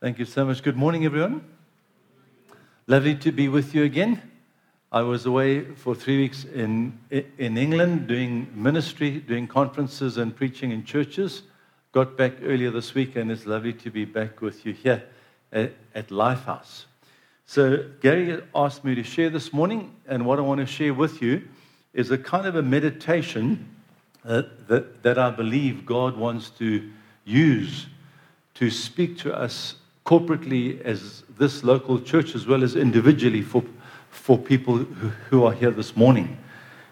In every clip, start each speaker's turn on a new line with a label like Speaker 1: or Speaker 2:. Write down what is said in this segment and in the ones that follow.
Speaker 1: Thank you so much. Good morning, everyone. Lovely to be with you again. I was away for three weeks in, in England doing ministry, doing conferences, and preaching in churches. Got back earlier this week, and it's lovely to be back with you here at, at Lifehouse. So, Gary asked me to share this morning, and what I want to share with you is a kind of a meditation uh, that, that I believe God wants to use to speak to us corporately as this local church as well as individually for, for people who, who are here this morning.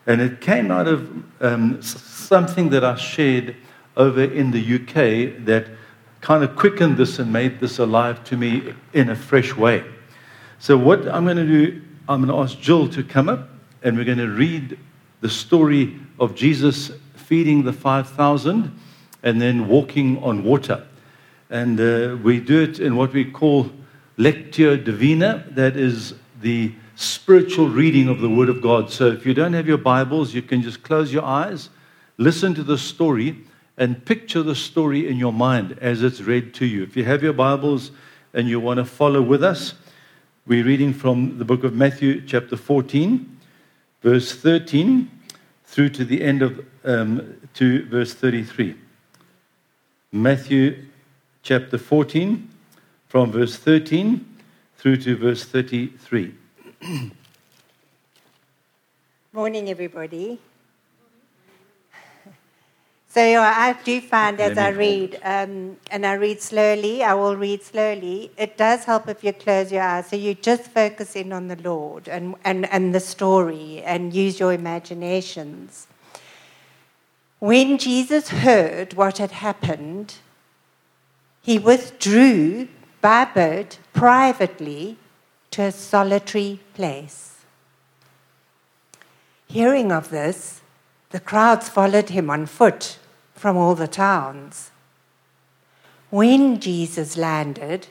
Speaker 1: And it came out of um, something that I shared over in the UK that kind of quickened this and made this alive to me in a fresh way. So, what I'm going to do, I'm going to ask Jill to come up and we're going to read the story of Jesus feeding the 5,000 and then walking on water. And uh, we do it in what we call Lectio Divina, that is the spiritual reading of the Word of God. So if you don't have your Bibles, you can just close your eyes, listen to the story, and picture the story in your mind as it's read to you. If you have your Bibles and you want to follow with us, we're reading from the book of Matthew, chapter 14, verse 13, through to the end of um, to verse 33. Matthew chapter 14, from verse 13 through to verse 33.
Speaker 2: Morning, everybody. So I do find as I read, um, and I read slowly, I will read slowly, it does help if you close your eyes. So you just focus in on the Lord and, and, and the story and use your imaginations. When Jesus heard what had happened, he withdrew by boat privately to a solitary place. Hearing of this, the crowds followed him on foot from all the towns. When Jesus landed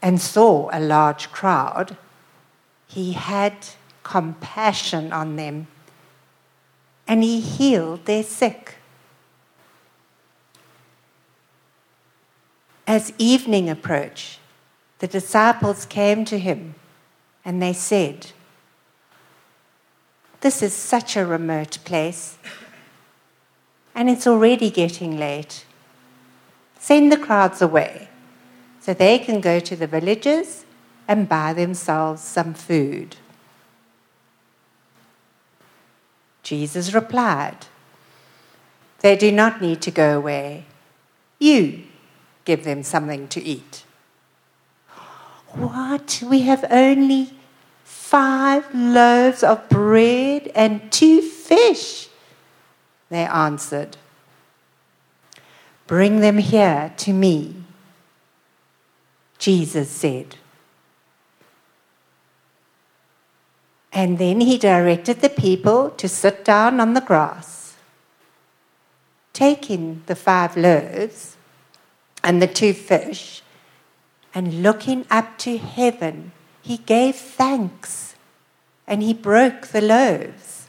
Speaker 2: and saw a large crowd, he had compassion on them and he healed their sick. As evening approached, the disciples came to him and they said, This is such a remote place, and it's already getting late. Send the crowds away so they can go to the villages and buy themselves some food. Jesus replied, They do not need to go away. You give them something to eat. What? We have only five loaves of bread and two fish, they answered. Bring them here to me, Jesus said. And then he directed the people to sit down on the grass. Taking the five loaves, and the two fish, and looking up to heaven, he gave thanks and he broke the loaves.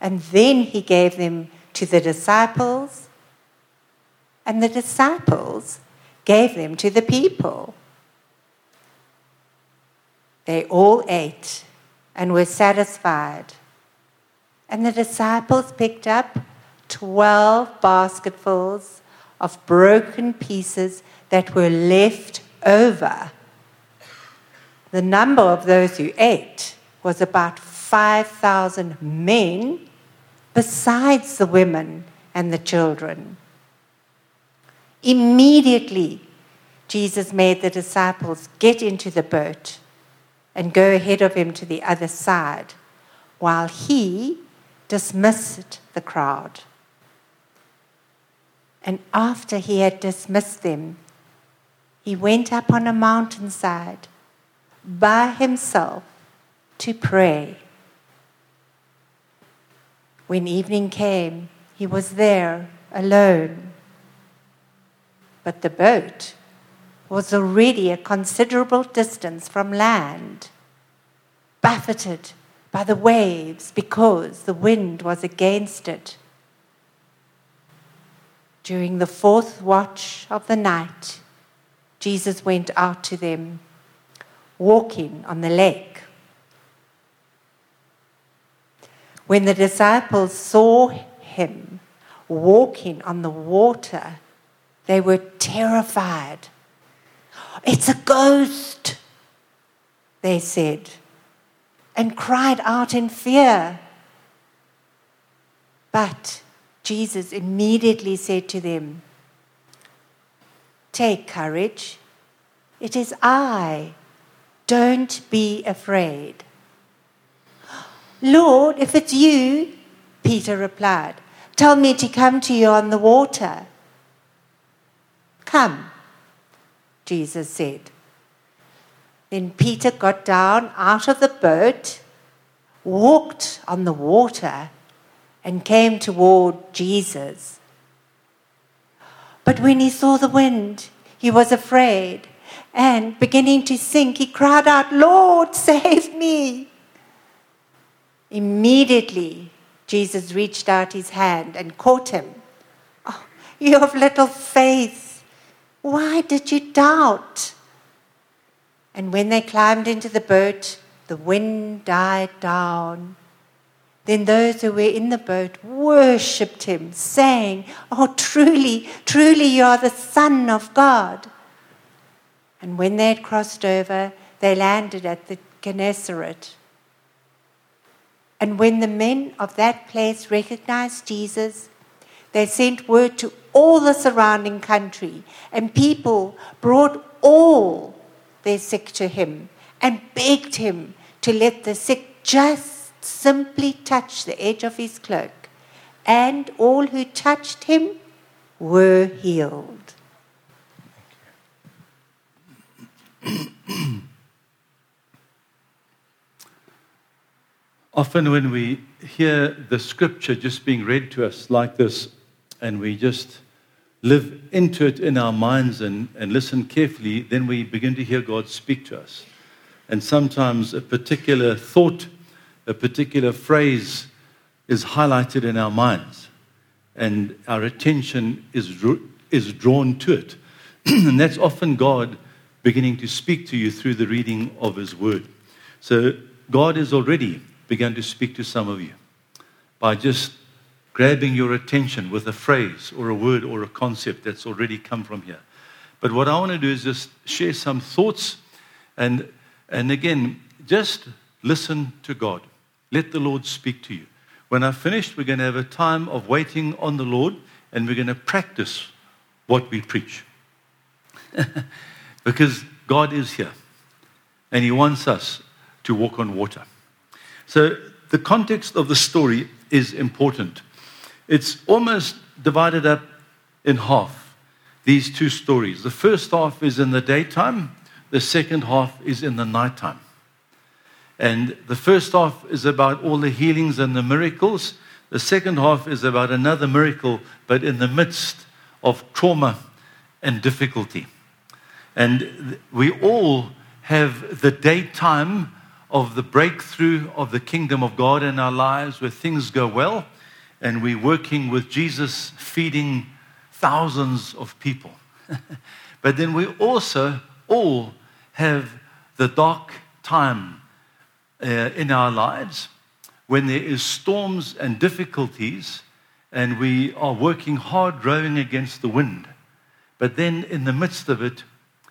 Speaker 2: And then he gave them to the disciples, and the disciples gave them to the people. They all ate and were satisfied. And the disciples picked up 12 basketfuls of broken pieces that were left over. The number of those who ate was about 5,000 men, besides the women and the children. Immediately, Jesus made the disciples get into the boat and go ahead of him to the other side, while he dismissed the crowd. And after he had dismissed them, he went up on a mountainside by himself to pray. When evening came, he was there alone. But the boat was already a considerable distance from land, buffeted by the waves because the wind was against it. During the fourth watch of the night, Jesus went out to them, walking on the lake. When the disciples saw him walking on the water, they were terrified. It's a ghost, they said, and cried out in fear. But Jesus immediately said to them, Take courage. It is I. Don't be afraid. Lord, if it's you, Peter replied, tell me to come to you on the water. Come, Jesus said. Then Peter got down out of the boat, walked on the water, and came toward Jesus. But when he saw the wind, he was afraid, and beginning to sink, he cried out, Lord, save me. Immediately, Jesus reached out his hand and caught him. Oh, you have little faith. Why did you doubt? And when they climbed into the boat, the wind died down. Then those who were in the boat worshipped him, saying, Oh, truly, truly, you are the Son of God. And when they had crossed over, they landed at the Gennesaret. And when the men of that place recognized Jesus, they sent word to all the surrounding country, and people brought all their sick to him and begged him to let the sick just simply touch the edge of his cloak. And all who touched him were healed.
Speaker 1: Often, when we hear the scripture just being read to us like this, and we just live into it in our minds and, and listen carefully, then we begin to hear God speak to us. And sometimes a particular thought, a particular phrase is highlighted in our minds, and our attention is, is drawn to it. and that's often God beginning to speak to you through the reading of His Word. So, God has already begun to speak to some of you by just grabbing your attention with a phrase or a word or a concept that's already come from here. But what I want to do is just share some thoughts and, and again, just listen to God. Let the Lord speak to you. When I've finished, we're going to have a time of waiting on the Lord and we're going to practice what we preach. because God is here and He wants us to walk on water. So the context of the story is important. It's almost divided up in half, these two stories. The first half is in the daytime, the second half is in the nighttime. And the first half is about all the healings and the miracles. The second half is about another miracle, but in the midst of trauma and difficulty. And we all have the daytime of the breakthrough of the kingdom of God in our lives where things go well and we're working with Jesus feeding thousands of people. but then we also all have the dark time uh, in our lives when there is storms and difficulties and we are working hard rowing against the wind. But then in the midst of it,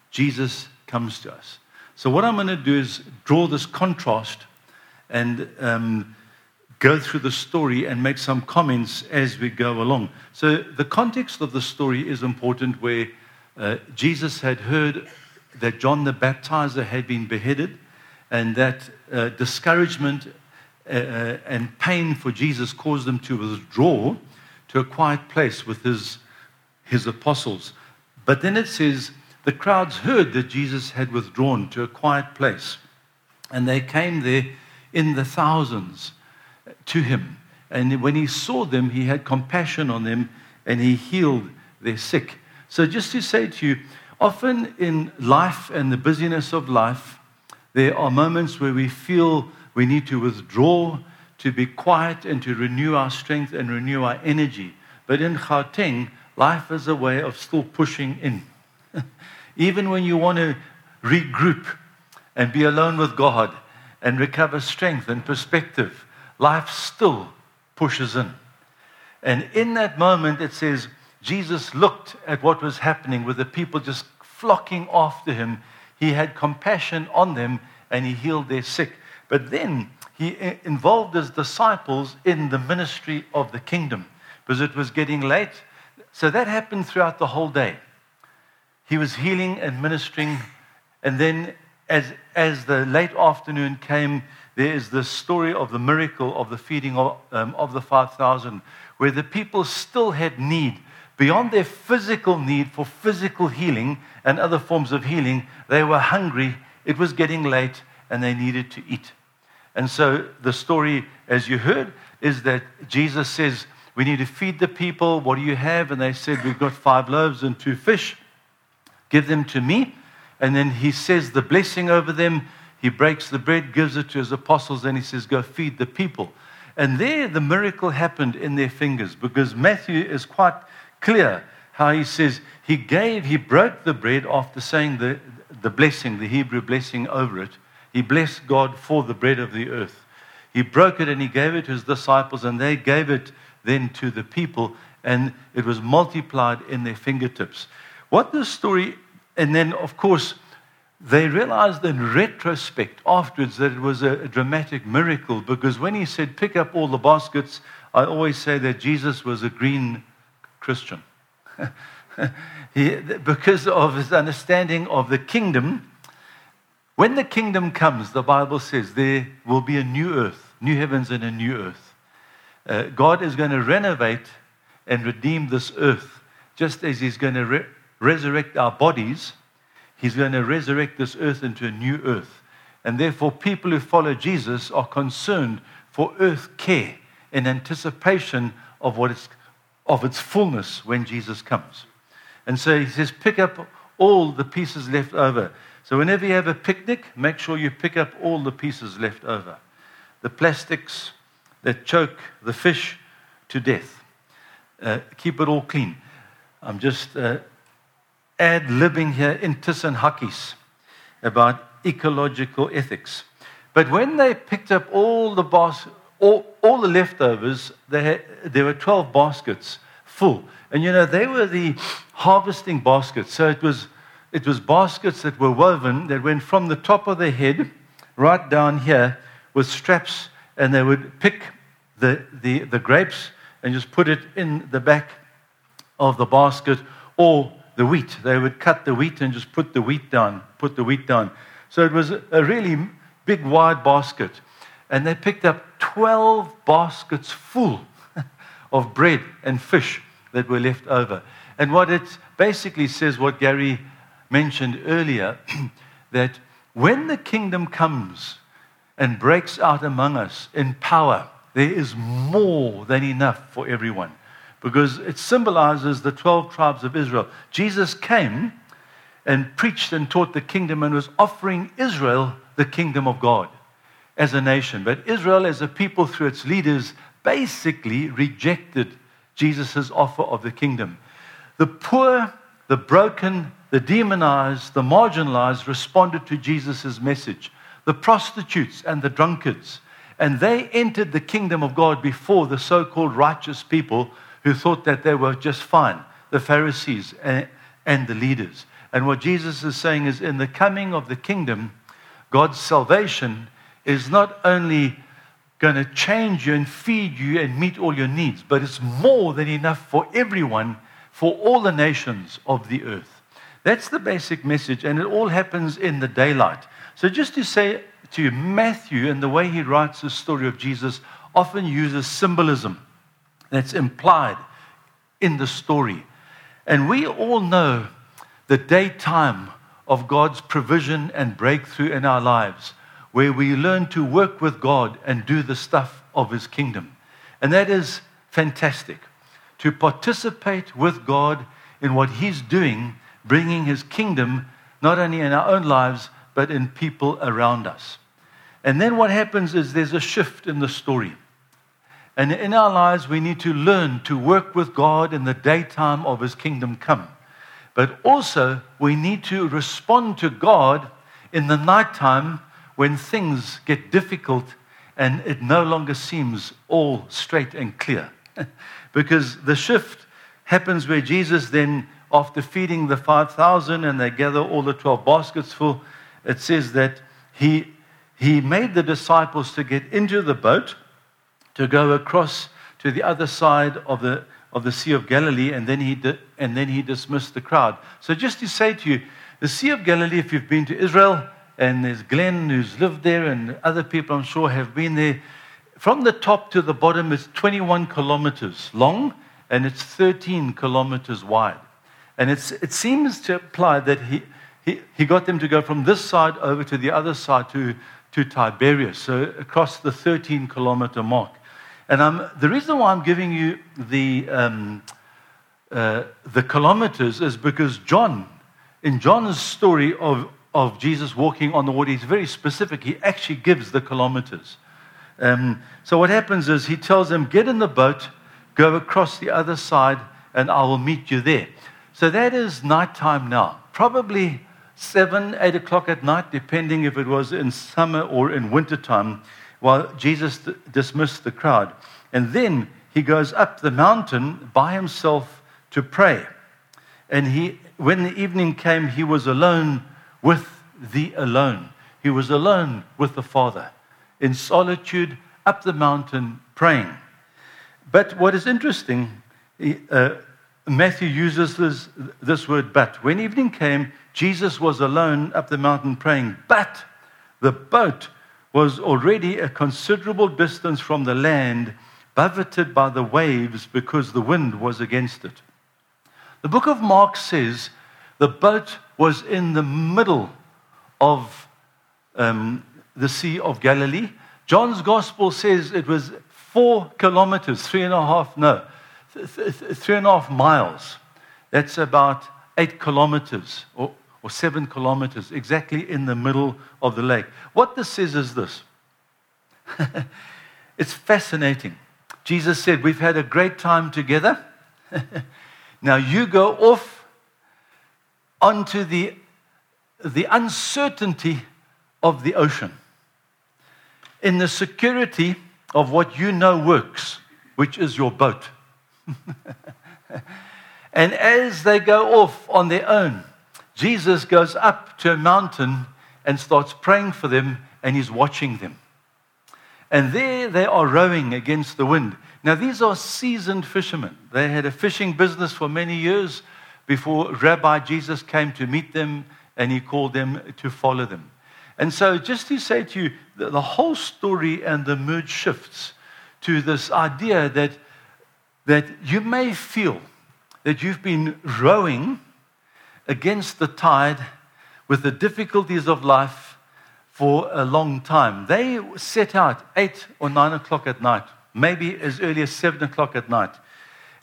Speaker 1: Jesus comes to us. So, what I'm going to do is draw this contrast and um, go through the story and make some comments as we go along. So, the context of the story is important where uh, Jesus had heard that John the Baptizer had been beheaded and that uh, discouragement uh, uh and pain for Jesus caused them to withdraw to a quiet place with his, his apostles. But then it says, the crowds heard that Jesus had withdrawn to a quiet place, and they came there in the thousands to him. And when he saw them, he had compassion on them and he healed their sick. So, just to say to you, often in life and the busyness of life, there are moments where we feel we need to withdraw, to be quiet, and to renew our strength and renew our energy. But in Gauteng, life is a way of still pushing in. Even when you want to regroup and be alone with God and recover strength and perspective, life still pushes in. And in that moment, it says, Jesus looked at what was happening with the people just flocking after him. He had compassion on them and he healed their sick. But then he involved his disciples in the ministry of the kingdom because it was getting late. So that happened throughout the whole day. He was healing and ministering. And then, as, as the late afternoon came, there is the story of the miracle of the feeding of, um, of the 5,000, where the people still had need beyond their physical need for physical healing and other forms of healing, they were hungry, it was getting late, and they needed to eat. And so the story, as you heard, is that Jesus says, We need to feed the people. What do you have? And they said, We've got five loaves and two fish. Give them to me. And then he says the blessing over them. He breaks the bread, gives it to his apostles, and he says, Go feed the people. And there the miracle happened in their fingers because Matthew is quite clear how he says he gave, he broke the bread after saying the, the blessing, the Hebrew blessing over it. He blessed God for the bread of the earth. He broke it and he gave it to his disciples, and they gave it then to the people, and it was multiplied in their fingertips. What this story, and then of course, they realized in retrospect afterwards that it was a, dramatic miracle because when he said, Pick up all the baskets, I always say that Jesus was a green Christian. he, because of his understanding of the kingdom, when the kingdom comes, the Bible says there will be a new earth, new heavens and a new earth. Uh, God is going to renovate and redeem this earth, just as He's going to re- resurrect our bodies. He's going to resurrect this earth into a new earth. And therefore, people who follow Jesus are concerned for earth care in anticipation of what is of its fullness when Jesus comes. And so he says, pick up all the pieces left over. So whenever you have a picnic, make sure you pick up all the pieces left over. The plastics that choke the fish to death. Uh, keep it all clean. I'm just uh, ad libbing here in and Hakis about ecological ethics. But when they picked up all the bas- all, all the leftovers, had, there were 12 baskets full. And you know, they were the harvesting baskets. So it was, it was baskets that were woven that went from the top of the head right down here with straps, and they would pick the, the, the grapes and just put it in the back of the basket or the wheat. They would cut the wheat and just put the wheat down, put the wheat down. So it was a really big, wide basket and they picked up 12 baskets full of bread and fish that were left over. And what it basically says, what Gary mentioned earlier, that when the kingdom comes and breaks out among us in power, there is more than enough for everyone. Because it symbolizes the 12 tribes of Israel. Jesus came and preached and taught the kingdom and was offering Israel the kingdom of God as a nation. But Israel, as a people, through its leaders, basically rejected Jesus' offer of the kingdom. The poor, the broken, the demonized, the marginalized responded to Jesus' message. The prostitutes and the drunkards. And they entered the kingdom of God before the so called righteous people who thought that they were just fine the Pharisees and, and the leaders. And what Jesus is saying is in the coming of the kingdom, God's salvation is not only going to change you and feed you and meet all your needs, but it's more than enough for everyone, for all the nations of the earth. That's the basic message, and it all happens in the daylight. So, just to say to you, Matthew, and the way he writes the story of Jesus, often uses symbolism that's implied in the story. And we all know the daytime of God's provision and breakthrough in our lives where we learn to work with God and do the stuff of His kingdom. And that is fantastic. To participate with God in what He's doing, bringing His kingdom not only in our own lives, but in people around us. And then what happens is there's a shift in the story. And in our lives, we need to learn to work with God in the daytime of His kingdom come. but also we need to respond to God in the nighttime when things get difficult and it no longer seems all straight and clear. because the shift happens where Jesus then, after feeding the 5,000 and they gather all the 12 baskets full, it says that he, he made the disciples to get into the boat to go across to the other side of the, of the Sea of Galilee, and then, he di- and then he dismissed the crowd. So, just to say to you, the Sea of Galilee, if you've been to Israel, and there's Glenn who's lived there, and other people I'm sure have been there. From the top to the bottom, it's 21 kilometers long and it's 13 kilometers wide. And it seems to imply that he, he, he got them to go from this side over to the other side to, to Tiberias, so across the 13 kilometer mark. And I'm, the reason why I'm giving you the, um, uh, the kilometers is because John, in John's story of, of Jesus walking on the water, he's very specific. He actually gives the kilometers. Um, so what happens is he tells them, get in the boat, go across the other side, and I will meet you there. So that is nighttime now. Probably seven, eight o'clock at night, depending if it was in summer or in wintertime, while Jesus d- dismissed the crowd. And then he goes up the mountain by himself to pray. And he, when the evening came, he was alone with the alone. He was alone with the Father in solitude up the mountain praying. But what is interesting, uh, Matthew uses this, this word but. When evening came, Jesus was alone up the mountain praying, but the boat was already a considerable distance from the land, buffeted by the waves because the wind was against it. The book of Mark says the boat was in the middle of um, the Sea of Galilee. John's gospel says it was four kilometers, three and a half, no, th- th- three and a half miles. That's about eight kilometers or, or seven kilometers, exactly in the middle of the lake. What this says is this it's fascinating. Jesus said, We've had a great time together. now you go off onto the, the uncertainty of the ocean, in the security of what you know works, which is your boat. and as they go off on their own, Jesus goes up to a mountain and starts praying for them, and he's watching them. And there they are rowing against the wind. Now, these are seasoned fishermen. They had a fishing business for many years before Rabbi Jesus came to meet them and he called them to follow them. And so, just to say to you, the, the whole story and the mood shifts to this idea that, that you may feel that you've been rowing against the tide with the difficulties of life for a long time. They set out eight or nine o'clock at night, maybe as early as seven o'clock at night.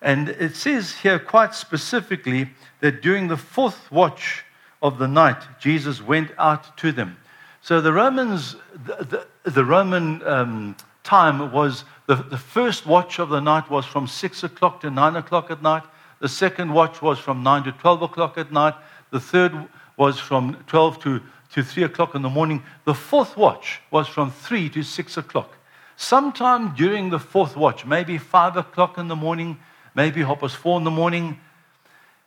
Speaker 1: And it says here quite specifically that during the fourth watch of the night, Jesus went out to them. So the Romans, the, the, the Roman um, time was the, the first watch of the night was from six o'clock to nine o'clock at night. The second watch was from nine to 12 o'clock at night. The third was from 12 to, to 3 o'clock in the morning. The fourth watch was from 3 to 6 o'clock. Sometime during the fourth watch, maybe 5 o'clock in the morning, maybe half past 4 in the morning,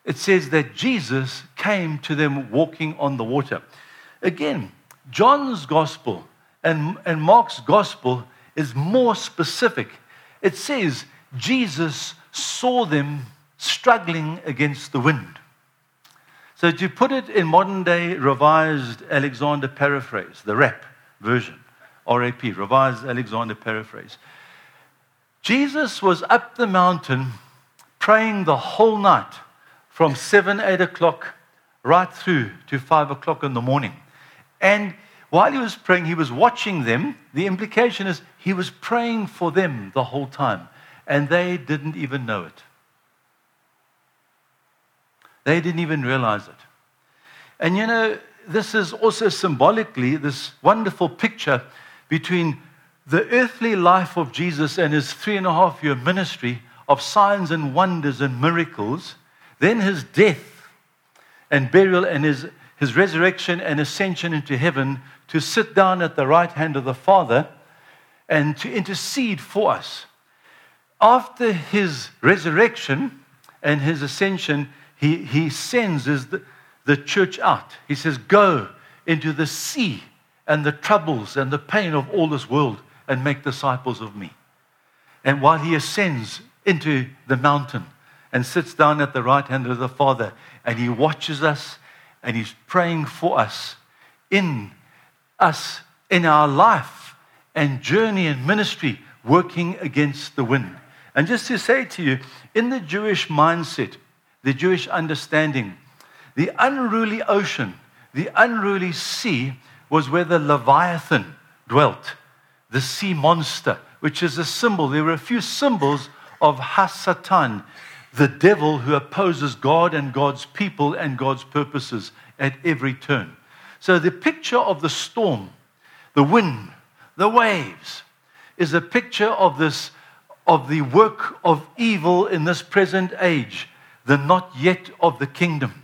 Speaker 1: it says that Jesus came to them walking on the water. Again, John's gospel and, and Mark's gospel is more specific. It says Jesus saw them struggling against the wind. So, to put it in modern day revised Alexander paraphrase, the RAP version, RAP, revised Alexander paraphrase, Jesus was up the mountain praying the whole night from 7, 8 o'clock right through to 5 o'clock in the morning. And while he was praying, he was watching them. The implication is he was praying for them the whole time, and they didn't even know it. They didn't even realize it. And you know, this is also symbolically this wonderful picture between the earthly life of Jesus and his three and a half year ministry of signs and wonders and miracles then his death and burial and his, his resurrection and ascension into heaven to sit down at the right hand of the Father and to intercede for us. After his resurrection and his ascension, he, he sends the, the church out. He says, Go into the sea and the troubles and the pain of all this world and make disciples of me. And while he ascends into the mountain and sits down at the right hand of the Father, and he watches us and he's praying for us in us, in our life and journey and ministry, working against the wind. And just to say to you, in the Jewish mindset, the Jewish understanding, the unruly ocean, the unruly sea was where the Leviathan dwelt, the sea monster, which is a symbol. There were a few symbols of Hasatan, the devil who opposes God and God's people and God's purposes at every turn. So the picture of the storm, the wind, the waves, is a picture of this of the work of evil in this present age, the not yet of the kingdom.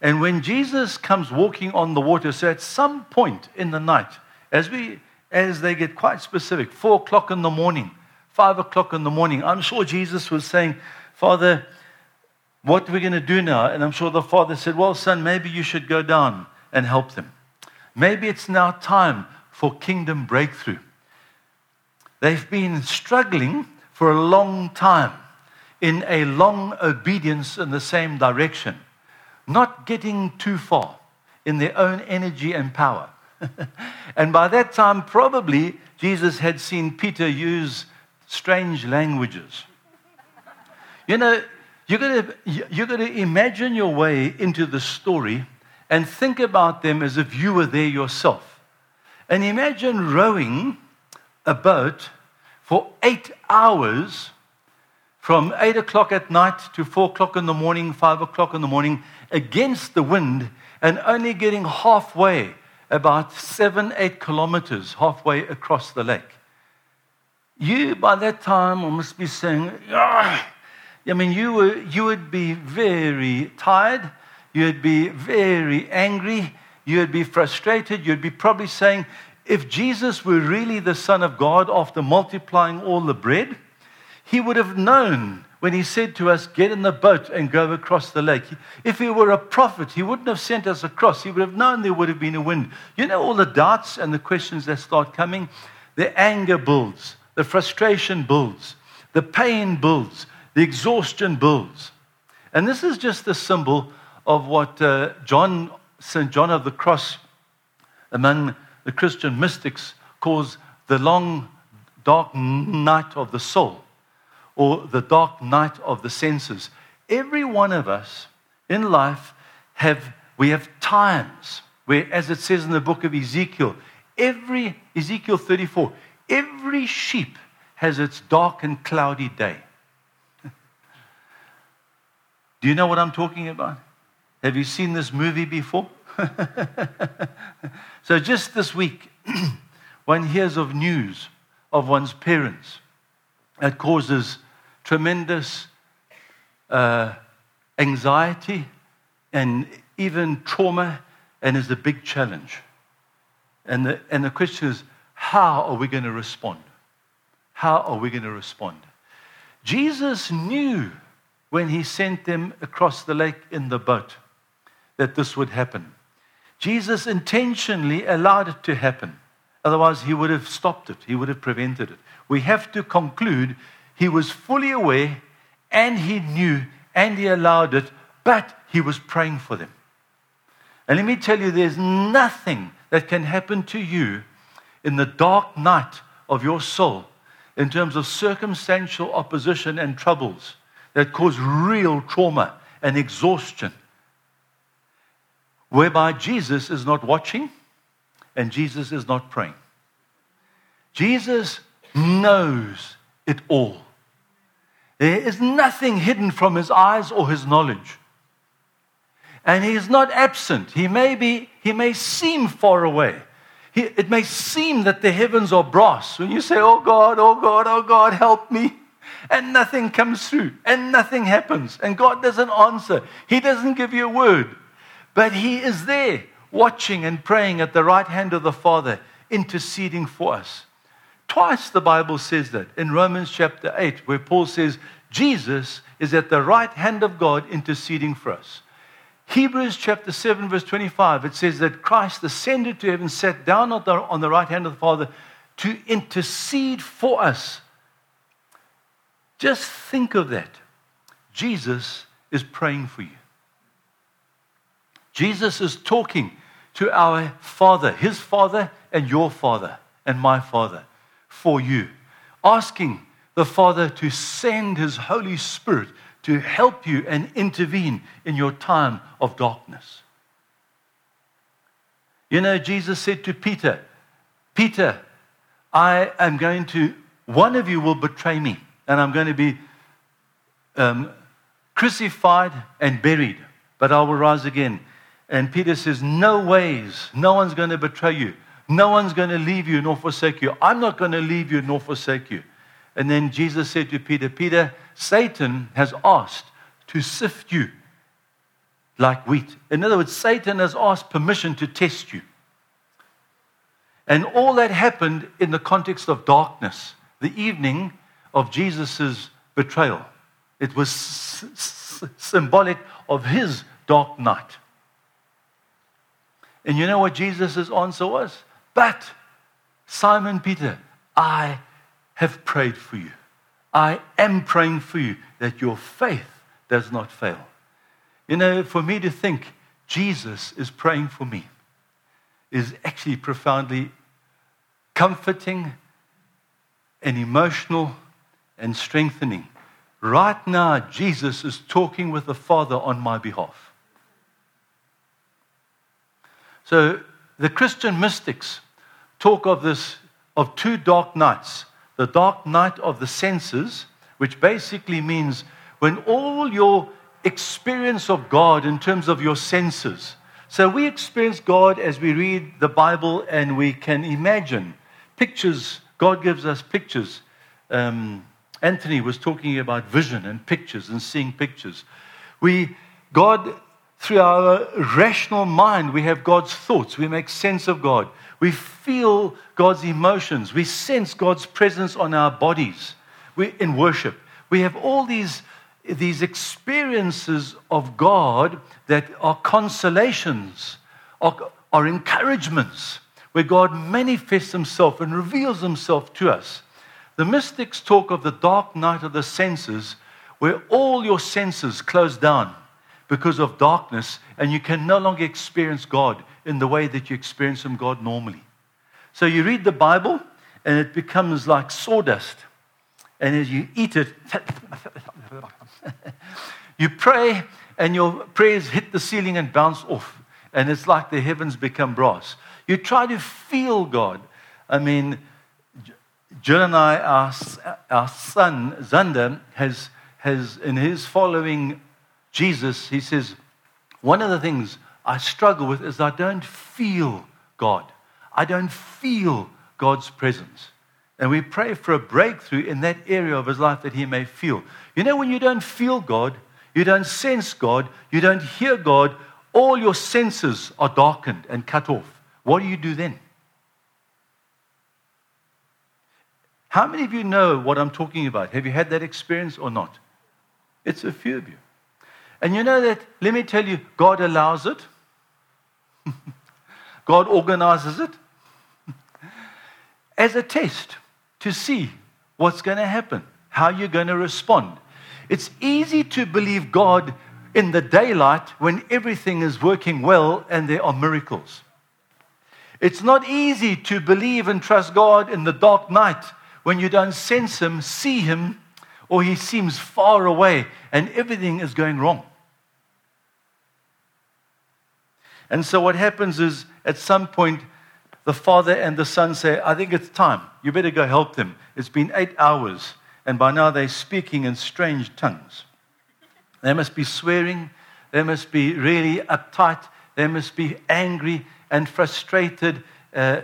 Speaker 1: And when Jesus comes walking on the water, so at some point in the night, as we as they get quite specific, four o'clock in the morning, five o'clock in the morning, I'm sure Jesus was saying, Father, what are we going to do now? And I'm sure the father said, Well, son, maybe you should go down and help them. Maybe it's now time for kingdom breakthrough. They've been struggling for a long time in a long obedience in the same direction, not getting too far in their own energy and power. and by that time, probably Jesus had seen Peter use strange languages. You know, you're going to, you're to imagine your way into the story and think about them as if you were there yourself. And imagine rowing a boat for eight hours from eight o'clock at night to four o'clock in the morning, five o'clock in the morning, against the wind, and only getting halfway, about seven, eight kilometers halfway across the lake. You, by that time, must be saying, ah, I mean, you, were, you would be very tired You'd be very angry. You'd be frustrated. You'd be probably saying, if Jesus were really the Son of God after multiplying all the bread, he would have known when he said to us, Get in the boat and go across the lake. If he were a prophet, he wouldn't have sent us across. He would have known there would have been a wind. You know, all the doubts and the questions that start coming? The anger builds, the frustration builds, the pain builds, the exhaustion builds. And this is just the symbol of what uh, John, St. John of the Cross, among the Christian mystics, calls the long, dark night of the soul or the dark night of the senses. Every one of us in life have, we have times where, as it says in the book of Ezekiel, every, Ezekiel 34, every sheep has its dark and cloudy day. Do you know what I'm talking about? Have you seen this movie before? so, just this week, one hears of news of one's parents that causes tremendous uh, anxiety and even trauma and is a big challenge. And the, and the question is, how are we going to respond? How are we going to respond? Jesus knew when he sent them across the lake in the boat that this would happen. Jesus intentionally allowed it to happen. Otherwise, he would have stopped it, he would have prevented it. We have to conclude he was fully aware and he knew and he allowed it, but he was praying for them. And let me tell you, there's nothing that can happen to you in the dark night of your soul in terms of circumstantial opposition and troubles that cause real trauma and exhaustion whereby Jesus is not watching and Jesus is not praying. Jesus knows it all. There is nothing hidden from his eyes or his knowledge. And he is not absent. He may, be, he may seem far away. He, it may seem that the heavens are brass. When you say, Oh God, oh God, oh God, help me, and nothing comes through, and nothing happens, and God doesn't answer, He doesn't give you a word. but he is there watching and praying at the right hand of the Father, interceding for us. Twice the Bible says that in Romans chapter 8, where Paul says, Jesus is at the right hand of God interceding for us. Hebrews chapter 7, verse 25, it says that Christ ascended to heaven, sat down on the, on the right hand of the Father to intercede for us. Just think of that. Jesus is praying for you. Jesus is talking to our Father, his Father, and your Father, and my Father, for you, asking the Father to send his Holy Spirit to help you and intervene in your time of darkness. You know, Jesus said to Peter, Peter, I am going to, one of you will betray me, and I'm going to be um, crucified and buried, but I will rise again. And Peter says, No ways, no one's going to betray you. No one's going to leave you nor forsake you. I'm not going to leave you nor forsake you. And then Jesus said to Peter, Peter, Satan has asked to sift you like wheat. In other words, Satan has asked permission to test you. And all that happened in the context of darkness, the evening of Jesus' betrayal. It was s- s- symbolic of his dark night. And you know what Jesus' answer was? But, Simon Peter, I have prayed for you. I am praying for you that your faith does not fail. You know, for me to think Jesus is praying for me is actually profoundly comforting and emotional and strengthening. Right now, Jesus is talking with the Father on my behalf. So the Christian mystics talk of this of two dark nights the dark night of the senses, which basically means when all your experience of God in terms of your senses. So we experience God as we read the Bible and we can imagine pictures. God gives us pictures. Um, Anthony was talking about vision and pictures and seeing pictures. We, God, through our rational mind, we have God's thoughts. We make sense of God. We feel God's emotions. We sense God's presence on our bodies we, in worship. We have all these, these experiences of God that are consolations, are, are encouragements, where God manifests himself and reveals himself to us. The mystics talk of the dark night of the senses, where all your senses close down because of darkness, and you can no longer experience God in the way that you experience Him God normally. So you read the Bible, and it becomes like sawdust. And as you eat it, you pray, and your prayers hit the ceiling and bounce off. And it's like the heavens become brass. You try to feel God. I mean, Jill and I, our, our son, Zander, has, has, in his following Jesus, he says, one of the things I struggle with is I don't feel God. I don't feel God's presence. And we pray for a breakthrough in that area of his life that he may feel. You know, when you don't feel God, you don't sense God, you don't hear God, all your senses are darkened and cut off. What do you do then? How many of you know what I'm talking about? Have you had that experience or not? It's a few of you. And you know that, let me tell you, God allows it. God organizes it as a test to see what's going to happen, how you're going to respond. It's easy to believe God in the daylight when everything is working well and there are miracles. It's not easy to believe and trust God in the dark night when you don't sense Him, see Him, or He seems far away and everything is going wrong. And so what happens is at some point, the father and the son say, I think it's time. You better go help them. It's been eight hours, and by now they're speaking in strange tongues. They must be swearing. They must be really uptight. They must be angry and frustrated. Uh,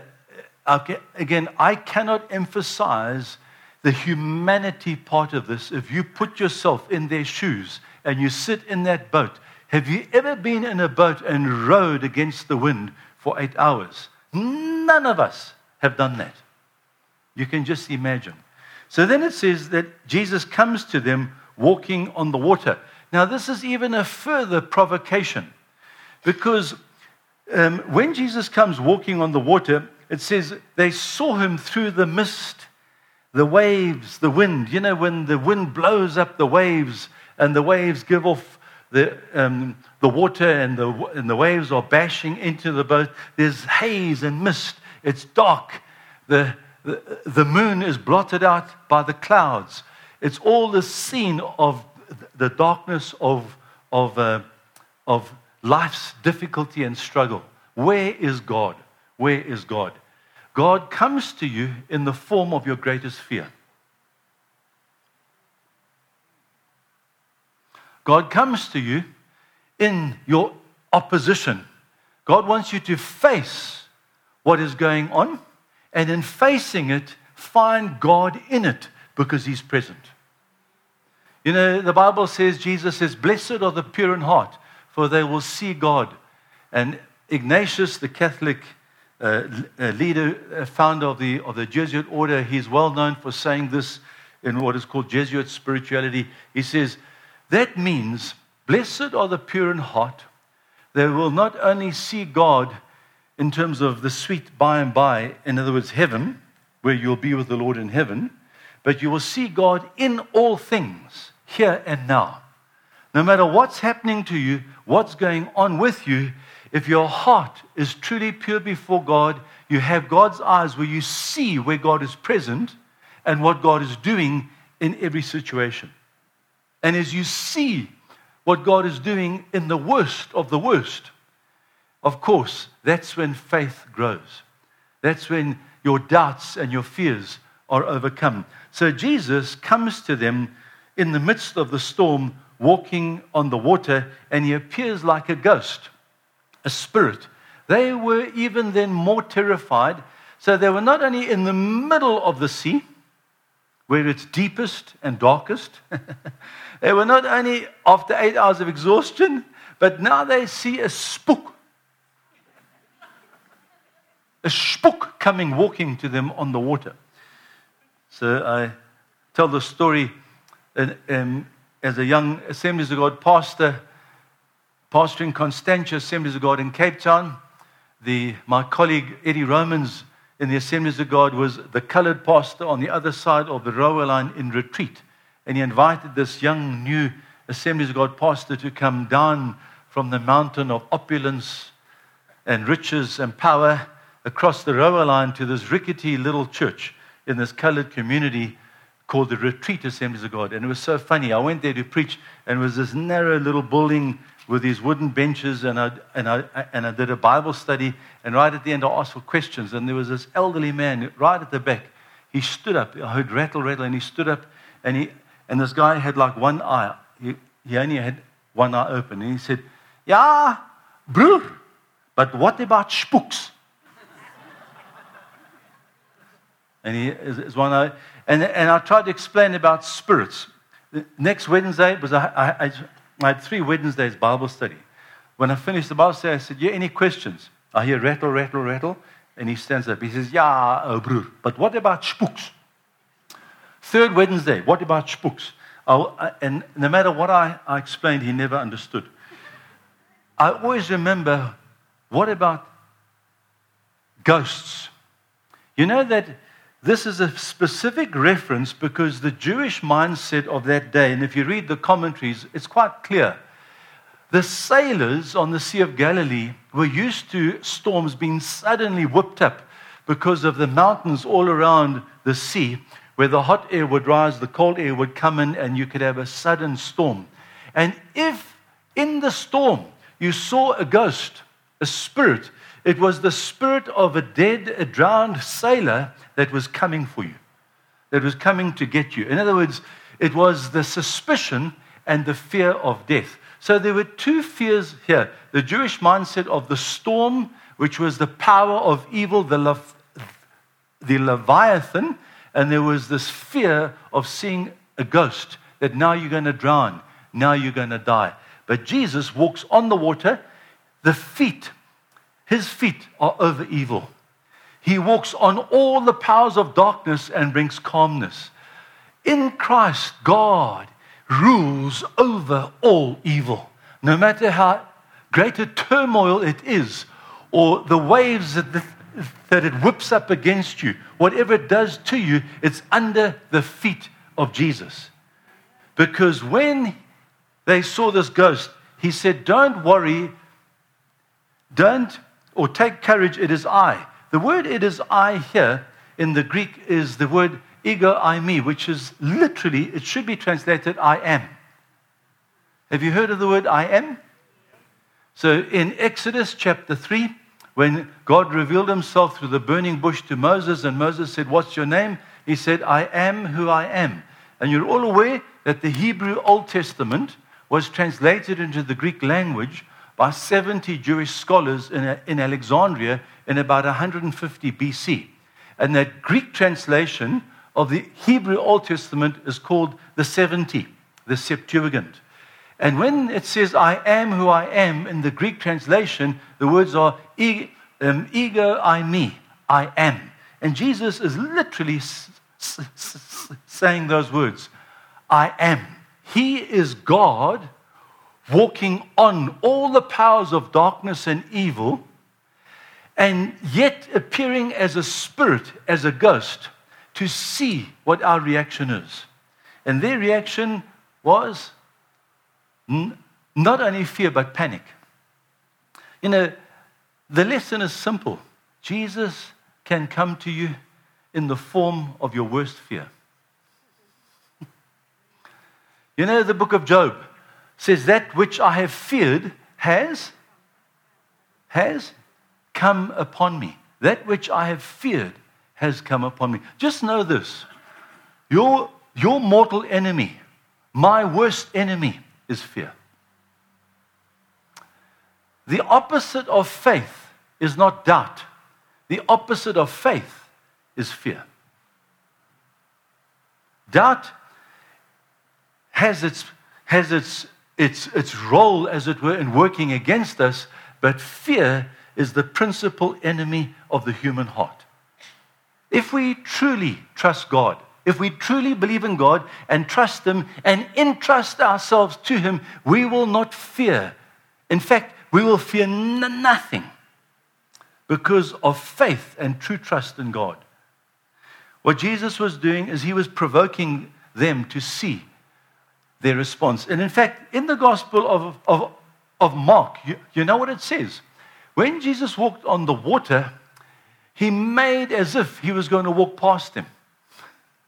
Speaker 1: again, I cannot emphasize the humanity part of this. If you put yourself in their shoes and you sit in that boat, Have you ever been in a boat and rowed against the wind for eight hours? None of us have done that. You can just imagine. So then it says that Jesus comes to them walking on the water. Now, this is even a further provocation because um, when Jesus comes walking on the water, it says they saw him through the mist, the waves, the wind. You know, when the wind blows up the waves and the waves give off the, um, the water and the, and the waves are bashing into the boat, there's haze and mist. It's dark. The, the, the moon is blotted out by the clouds. It's all the scene of the darkness of, of, uh, of life's difficulty and struggle. Where is God? Where is God? God comes to you in the form of your greatest fear. God comes to you in your opposition. God wants you to face what is going on, and in facing it, find God in it because He's present. You know, the Bible says, Jesus says, Blessed are the pure in heart, for they will see God. And Ignatius, the Catholic uh, uh, leader, uh, founder of the, of the Jesuit order, he's well known for saying this in what is called Jesuit spirituality. He says, That means, blessed are the pure in heart. They will not only see God in terms of the sweet by and by, in other words, heaven, where you'll be with the Lord in heaven, but you will see God in all things, here and now. No matter what's happening to you, what's going on with you, if your heart is truly pure before God, you have God's eyes where you see where God is present and what God is doing in every situation. And as you see what God is doing in the worst of the worst, of course, that's when faith grows. That's when your doubts and your fears are overcome. So Jesus comes to them in the midst of the storm, walking on the water, and he appears like a ghost, a spirit. They were even then more terrified. So they were not only in the middle of the sea, where it's deepest and darkest, they were not only after eight hours of exhaustion, but now they see a spook. A spook coming walking to them on the water. So I tell the story in, in, um, as a young Assemblies of God pastor, pastoring Constantia Assemblies of God in Cape Town. The, my colleague Eddie Romans in the Assemblies of God was the colored pastor on the other side of the railway line in retreat. And he invited this young, new Assemblies of God pastor to come down from the mountain of opulence and riches and power across the railway line to this rickety little church in this colored community called the Retreat Assemblies of God. And it was so funny. I went there to preach, and it was this narrow little building with these wooden benches, and I, and, I, and I did a Bible study. And right at the end, I asked for questions. And there was this elderly man right at the back. He stood up. I heard rattle, rattle, and he stood up. And, he, and this guy had like one eye. He, he only had one eye open. And he said, Yeah, broer, but what about spooks? And he is one I, and, and I tried to explain about spirits. The next Wednesday was I, I, I had three Wednesdays Bible study. When I finished the Bible study, I said, "Yeah, any questions?" I hear rattle, rattle, rattle, and he stands up. He says, "Yeah, oh, but what about spooks?" Third Wednesday, what about spooks? I, uh, and no matter what I, I explained, he never understood. I always remember, what about ghosts? You know that this is a specific reference because the Jewish mindset of that day, and if you read the commentaries, it's quite clear. The sailors on the Sea of Galilee were used to storms being suddenly whipped up because of the mountains all around the sea, where the hot air would rise, the cold air would come in, and you could have a sudden storm. And if in the storm you saw a ghost, a spirit, it was the spirit of a dead, a drowned sailor that was coming for you, that was coming to get you. In other words, it was the suspicion and the fear of death. So there were two fears here the Jewish mindset of the storm, which was the power of evil, the, Le- the Leviathan, and there was this fear of seeing a ghost that now you're going to drown, now you're going to die. But Jesus walks on the water. The feet, his feet are over evil. He walks on all the powers of darkness and brings calmness. In Christ, God rules over all evil. No matter how great a turmoil it is, or the waves that, the, that it whips up against you, whatever it does to you, it's under the feet of Jesus. Because when they saw this ghost, he said, Don't worry, don't, or take courage, it is I. The word it is I here in the Greek is the word ego eimi, which is literally, it should be translated I am. Have you heard of the word I am? So in Exodus chapter 3, when God revealed himself through the burning bush to Moses, and Moses said, What's your name? He said, I am who I am. And you're all aware that the Hebrew Old Testament was translated into the Greek language by 70 Jewish scholars in, in Alexandria in about 150 BC. And that Greek translation of the Hebrew Old Testament is called the 70, the Septuagint. And when it says, I am who I am in the Greek translation, the words are um, ego, I, me, I am. And Jesus is literally saying those words I am. He is God walking on all the powers of darkness and evil, and yet appearing as a spirit, as a ghost, to see what our reaction is. And their reaction was n- not only fear, but panic. You know, the lesson is simple Jesus can come to you in the form of your worst fear. You know, the book of Job says, That which I have feared has, has come upon me. That which I have feared has come upon me. Just know this your, your mortal enemy, my worst enemy, is fear. The opposite of faith is not doubt, the opposite of faith is fear. Doubt has its, has its, its, its role, as it were, in working against us, but fear is the principal enemy of the human heart. If we truly trust God, if we truly believe in God and trust Him and entrust ourselves to Him, we will not fear. In fact, we will fear n- nothing because of faith and true trust in God. What Jesus was doing is He was provoking them to see their response. And in fact, in the Gospel of, of, of Mark, you, you know what it says? When Jesus walked on the water, he made as if he was going to walk past him.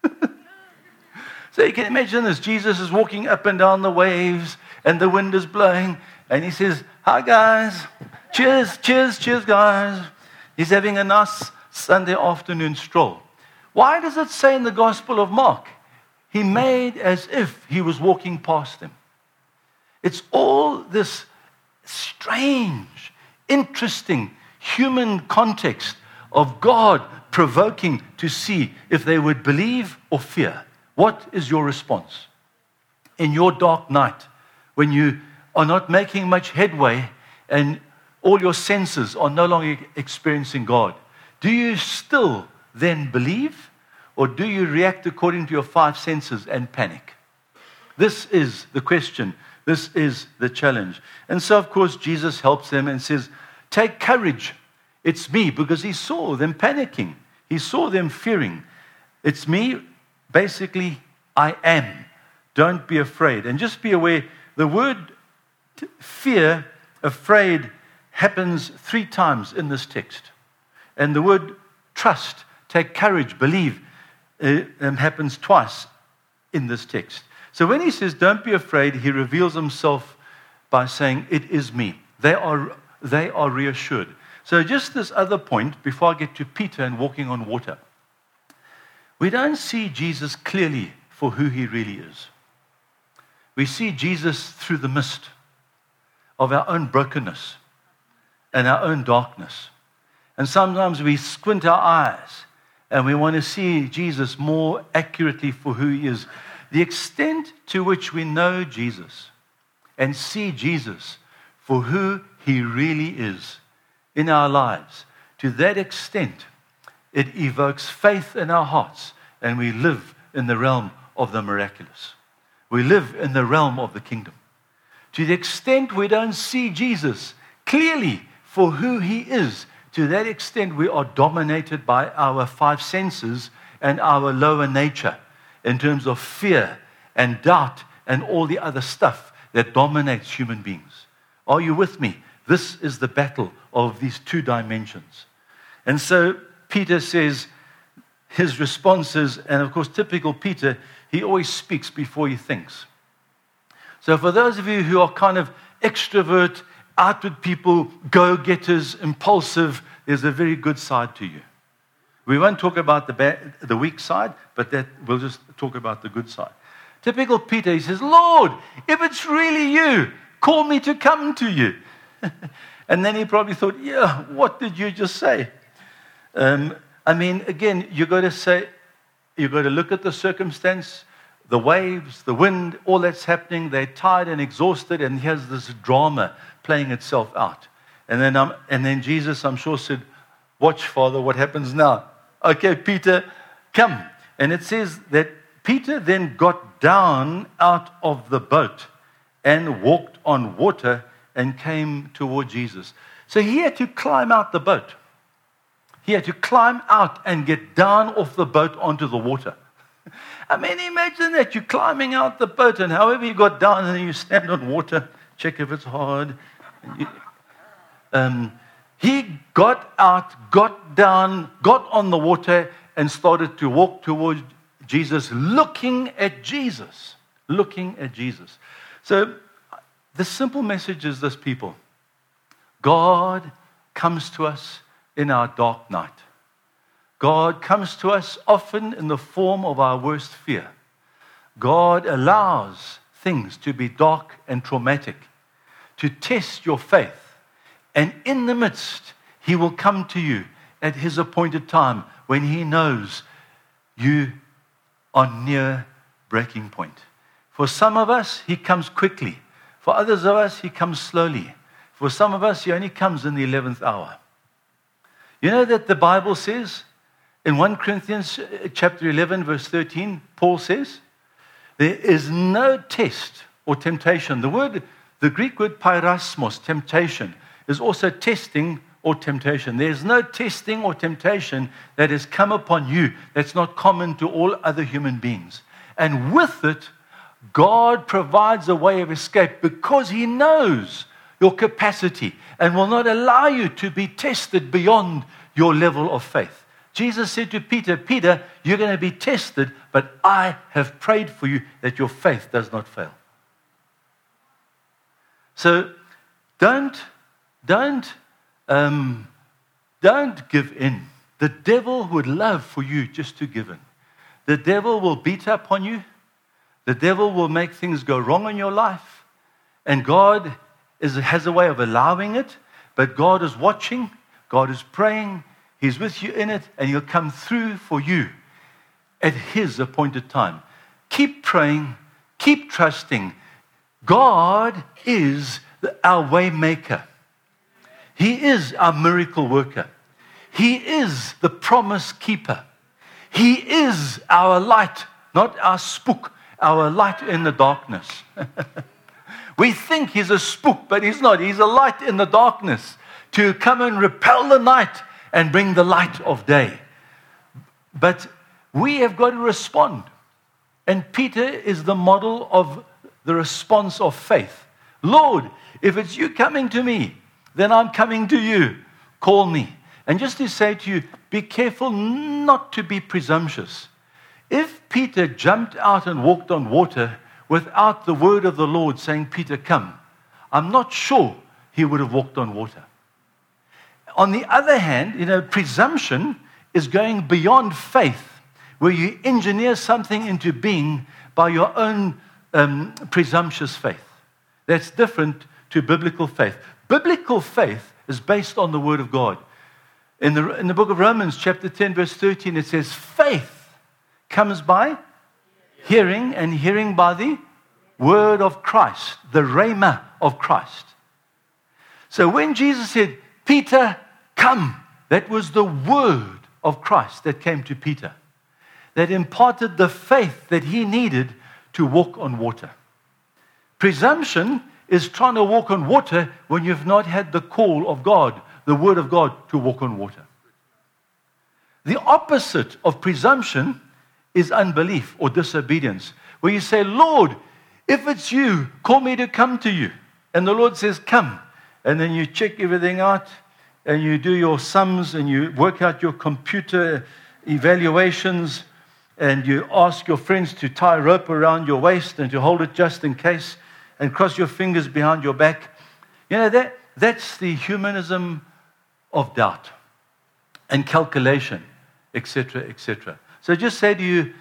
Speaker 1: so you can imagine this Jesus is walking up and down the waves, and the wind is blowing, and he says, Hi, guys. Cheers, cheers, cheers, guys. He's having a nice Sunday afternoon stroll. Why does it say in the Gospel of Mark? He made as if he was walking past them? It's all this strange, interesting human context of God provoking to see if they would believe or fear. What is your response? In your dark night, when you are not making much headway and all your senses are no longer experiencing God, do you still then believe or do you react according to your five senses and panic? This is the question. This is the challenge. And so, of course, Jesus helps them and says, Take courage. It's me, because he saw them panicking. He saw them fearing. It's me. Basically, I am. Don't be afraid. And just be aware the word fear, afraid, happens three times in this text. And the word trust, take courage, believe, uh, um, happens twice in this text. So when he says, Don't be afraid, he reveals himself by saying, It is me. They are, they are reassured. So, just this other point before I get to Peter and walking on water. We don't see Jesus clearly for who he really is. We see Jesus through the mist of our own brokenness and our own darkness. And sometimes we squint our eyes and we want to see Jesus more accurately for who he is. The extent to which we know Jesus and see Jesus for who he really is in our lives, to that extent, it evokes faith in our hearts, and we live in the realm of the miraculous. We live in the realm of the kingdom. To the extent we don't see Jesus clearly for who he is, to that extent we are dominated by our five senses and our lower nature in terms of fear and doubt and all the other stuff that dominates human beings. Are you with me? This is the battle of these two dimensions. And so Peter says his responses, and of course, typical Peter, he always speaks before he thinks. So, for those of you who are kind of extrovert, outward people, go getters, impulsive, there's a very good side to you. We won't talk about the, bad, the weak side, but that, we'll just talk about the good side. Typical Peter, he says, Lord, if it's really you, call me to come to you. and then he probably thought, yeah, what did you just say? Um, I mean, again, you've got to say, you've got to look at the circumstance, the waves, the wind, all that's happening. They're tired and exhausted, and here's this drama playing itself out. And then, um, and then Jesus, I'm sure, said, Watch, Father, what happens now? Okay, Peter, come. And it says that Peter then got down out of the boat and walked on water and came toward Jesus. So he had to climb out the boat. He had to climb out and get down off the boat onto the water. I mean, imagine that you're climbing out the boat, and however you got down, and you stand on water, check if it's hard. You, um, he got out, got down, got on the water, and started to walk towards Jesus, looking at Jesus. Looking at Jesus. So, the simple message is this, people God comes to us in our dark night. God comes to us often in the form of our worst fear. God allows things to be dark and traumatic to test your faith and in the midst, he will come to you at his appointed time when he knows you are near breaking point. For some of us, he comes quickly. For others of us, he comes slowly. For some of us, he only comes in the 11th hour. You know that the Bible says in 1 Corinthians uh, chapter 11 verse 13, Paul says, there is no test or temptation. The word, the Greek word peirasmos, temptation, is also testing or temptation. There's no testing or temptation that has come upon you that's not common to all other human beings. And with it, God provides a way of escape because He knows your capacity and will not allow you to be tested beyond your level of faith. Jesus said to Peter, Peter, you're going to be tested, but I have prayed for you that your faith does not fail. So don't don't, um, don't give in. The devil would love for you just to give in. The devil will beat up on you. The devil will make things go wrong in your life. And God is, has a way of allowing it. But God is watching. God is praying. He's with you in it. And He'll come through for you at His appointed time. Keep praying. Keep trusting. God is our way maker. He is our miracle worker. He is the promise keeper. He is our light, not our spook, our light in the darkness. we think he's a spook, but he's not. He's a light in the darkness to come and repel the night and bring the light of day. But we have got to respond. And Peter is the model of the response of faith. Lord, if it's you coming to me, then I'm coming to you. Call me. And just to say to you, be careful not to be presumptuous. If Peter jumped out and walked on water without the word of the Lord saying, Peter, come, I'm not sure he would have walked on water. On the other hand, you know, presumption is going beyond faith, where you engineer something into being by your own um, presumptuous faith. That's different to biblical faith. Biblical faith is based on the Word of God. In the, in the book of Romans, chapter 10, verse 13, it says, Faith comes by hearing, and hearing by the word of Christ, the rhema of Christ. So when Jesus said, Peter, come, that was the word of Christ that came to Peter, that imparted the faith that he needed to walk on water. Presumption is trying to walk on water when you've not had the call of God, the word of God, to walk on water. The opposite of presumption is unbelief or disobedience, where you say, Lord, if it's you, call me to come to you. And the Lord says, Come. And then you check everything out and you do your sums and you work out your computer evaluations and you ask your friends to tie rope around your waist and to hold it just in case and cross your fingers behind your back. You know, that, that's the humanism of doubt and calculation, etc., etc. So just say to you,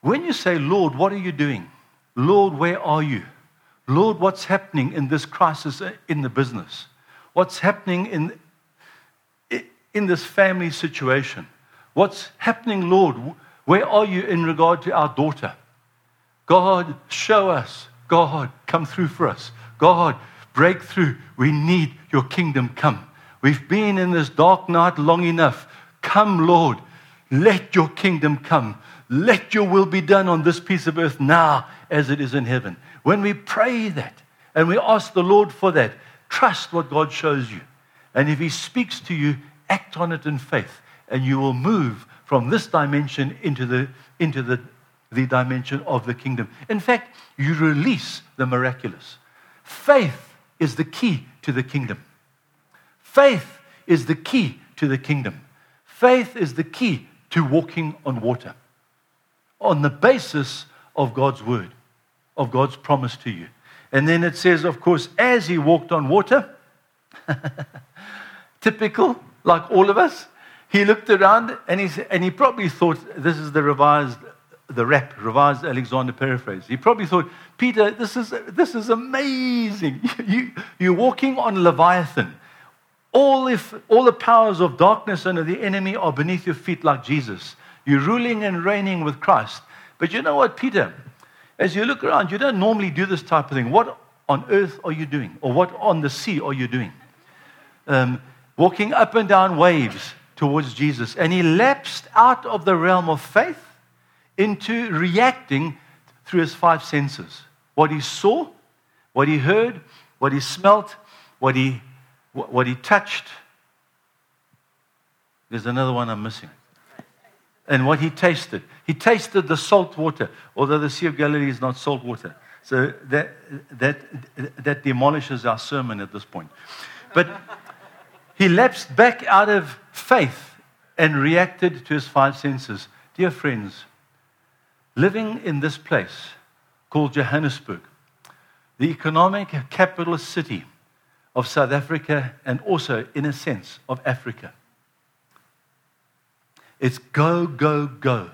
Speaker 1: when you say, Lord, what are you doing? Lord, where are you? Lord, what's happening in this crisis in the business? What's happening in, in this family situation? What's happening, Lord? Where are you in regard to our daughter? God, show us. God, come through for us. God, break through. We need your kingdom come. We've been in this dark night long enough. Come, Lord, let your kingdom come. Let your will be done on this piece of earth now as it is in heaven. When we pray that and we ask the Lord for that, trust what God shows you. And if He speaks to you, act on it in faith, and you will move from this dimension into the, into the, the dimension of the kingdom. In fact, you release the miraculous. Faith is the key to the kingdom. Faith is the key to the kingdom. Faith is the key to walking on water on the basis of God's word, of God's promise to you. And then it says, of course, as he walked on water, typical, like all of us, he looked around and he, and he probably thought, this is the revised, the rap, revised Alexander paraphrase. He probably thought, Peter, this is, this is amazing. You, you're walking on Leviathan. All, if, all the powers of darkness and of the enemy are beneath your feet like Jesus. You're ruling and reigning with Christ. But you know what, Peter? As you look around, you don't normally do this type of thing. What on earth are you doing? Or what on the sea are you doing? Um, walking up and down waves towards Jesus. And he lapsed out of the realm of faith into reacting through his five senses what he saw, what he heard, what he smelt, what he, what he touched. There's another one I'm missing and what he tasted. He tasted the salt water, although the Sea of Galilee is not salt water. So that, that, that demolishes our sermon at this point. But he lapsed back out of faith and reacted to his five senses. Dear friends, living in this place called Johannesburg, the economic capital city of South Africa and also, in a sense, of Africa. It's go, go, go.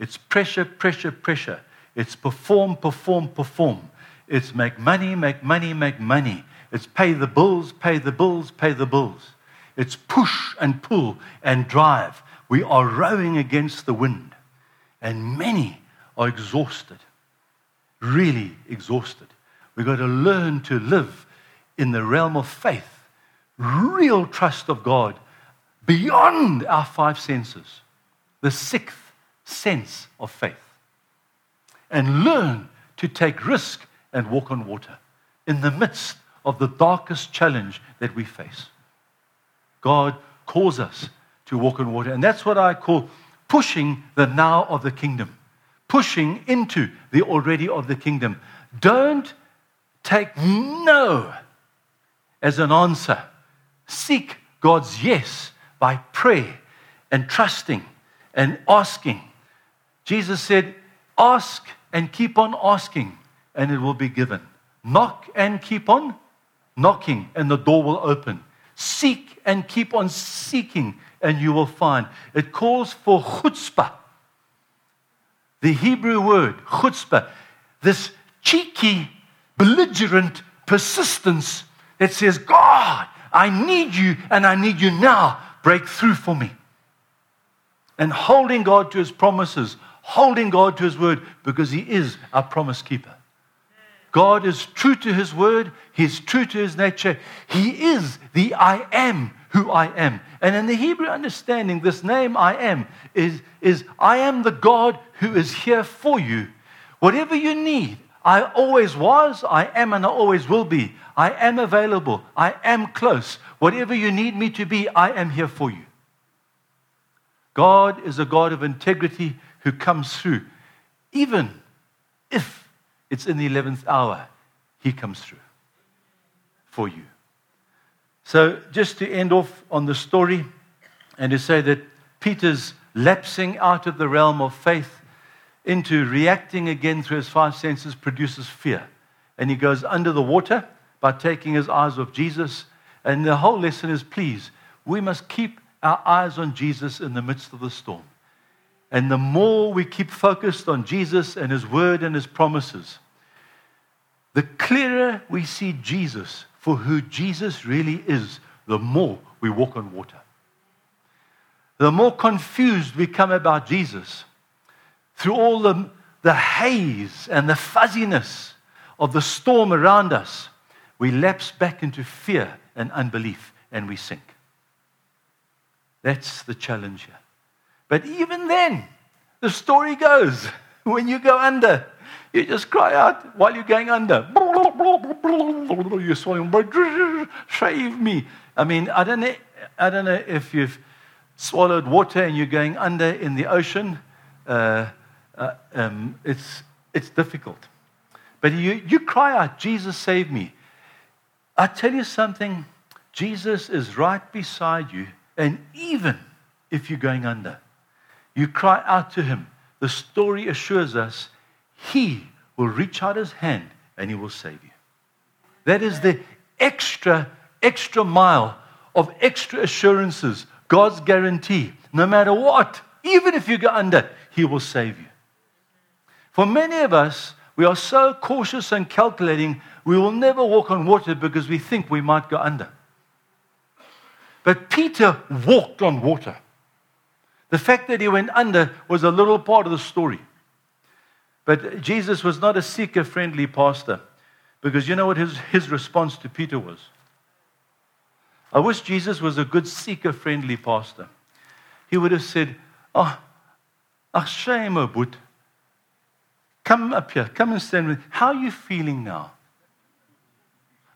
Speaker 1: It's pressure, pressure, pressure. It's perform, perform, perform. It's make money, make money, make money. It's pay the bills, pay the bills, pay the bills. It's push and pull and drive. We are rowing against the wind. And many are exhausted, really exhausted. We've got to learn to live in the realm of faith, real trust of God beyond our five senses the sixth sense of faith and learn to take risk and walk on water in the midst of the darkest challenge that we face. God calls us to walk on water. And that's what I call pushing the now of the kingdom, pushing into the already of the kingdom. Don't take no as an answer. Seek God's yes by prayer and trusting and asking. Jesus said, Ask and keep on asking, and it will be given. Knock and keep on knocking, and the door will open. Seek and keep on seeking, and you will find. It calls for chutzpah. The Hebrew word, chutzpah, this cheeky, belligerent persistence that says, God, I need you, and I need you now. Break through for me and holding God to his promises, holding God to his word, because he is our promise keeper. God is true to his word, he's true to his nature. He is the I am who I am. And in the Hebrew understanding, this name I am is, is I am the God who is here for you. Whatever you need, I always was, I am, and I always will be. I am available. I am close. Whatever you need me to be, I am here for you. God is a God of integrity who comes through. Even if it's in the 11th hour, He comes through for you. So, just to end off on the story and to say that Peter's lapsing out of the realm of faith into reacting again through his five senses produces fear. And he goes under the water by taking his eyes off Jesus. And the whole lesson is please, we must keep our eyes on Jesus in the midst of the storm. And the more we keep focused on Jesus and his word and his promises, the clearer we see Jesus for who Jesus really is, the more we walk on water. The more confused we come about Jesus through all the, the haze and the fuzziness of the storm around us, we lapse back into fear and unbelief and we sink. That's the challenge here. But even then, the story goes when you go under, you just cry out while you're going under. You're swallowing, save me. I mean, I don't, know, I don't know if you've swallowed water and you're going under in the ocean. Uh, uh, um, it's, it's difficult. But you, you cry out, Jesus, save me. I tell you something, Jesus is right beside you, and even if you're going under, you cry out to him. The story assures us he will reach out his hand and he will save you. That is the extra, extra mile of extra assurances, God's guarantee. No matter what, even if you go under, he will save you. For many of us, we are so cautious and calculating, we will never walk on water because we think we might go under. But Peter walked on water. The fact that he went under was a little part of the story. But Jesus was not a seeker friendly pastor because you know what his, his response to Peter was? I wish Jesus was a good seeker friendly pastor. He would have said, Oh, shame, but come up here, come and stand with me. How are you feeling now?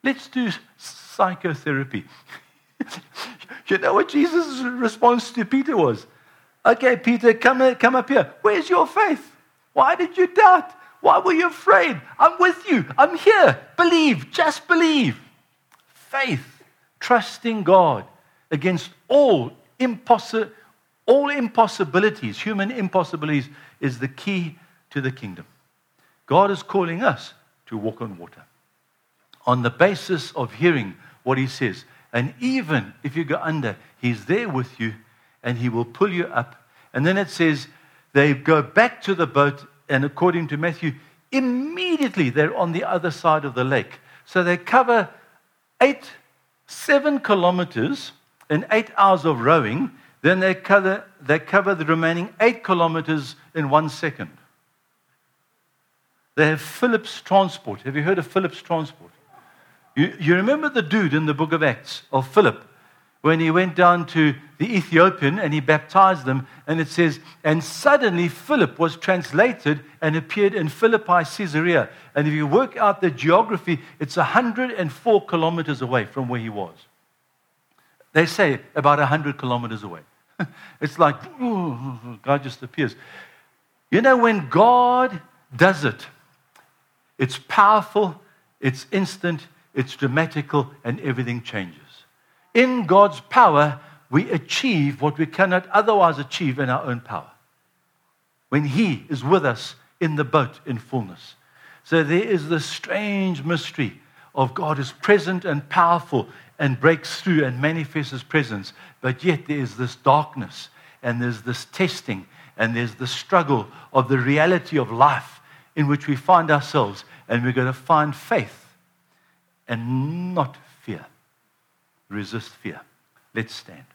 Speaker 1: Let's do psychotherapy. you know what Jesus' response to Peter was? Okay, Peter, come, uh, come up here. Where's your faith? Why did you doubt? Why were you afraid? I'm with you. I'm here. Believe. Just believe. Faith, trusting God against all, impossi- all impossibilities, human impossibilities, is the key to the kingdom. God is calling us to walk on water on the basis of hearing what He says. And even if you go under, He's there with you and he will pull you up. And then it says they go back to the boat, and according to Matthew, immediately they're on the other side of the lake. So they cover eight, seven kilometers in eight hours of rowing. Then they cover, they cover the remaining eight kilometers in one second. They have Philip's transport. Have you heard of Philip's transport? You, you remember the dude in the book of Acts of Philip when he went down to the Ethiopian and he baptized them. And it says, and suddenly Philip was translated and appeared in Philippi, Caesarea. And if you work out the geography, it's 104 kilometers away from where he was. They say about 100 kilometers away. it's like, ooh, God just appears. You know, when God does it, it's powerful, it's instant, it's dramatical, and everything changes. In God's power, we achieve what we cannot otherwise achieve in our own power. When He is with us in the boat in fullness. So there is this strange mystery of God is present and powerful and breaks through and manifests His presence. But yet there is this darkness and there's this testing and there's the struggle of the reality of life in which we find ourselves. And we're going to find faith and not fear resist fear. Let's stand.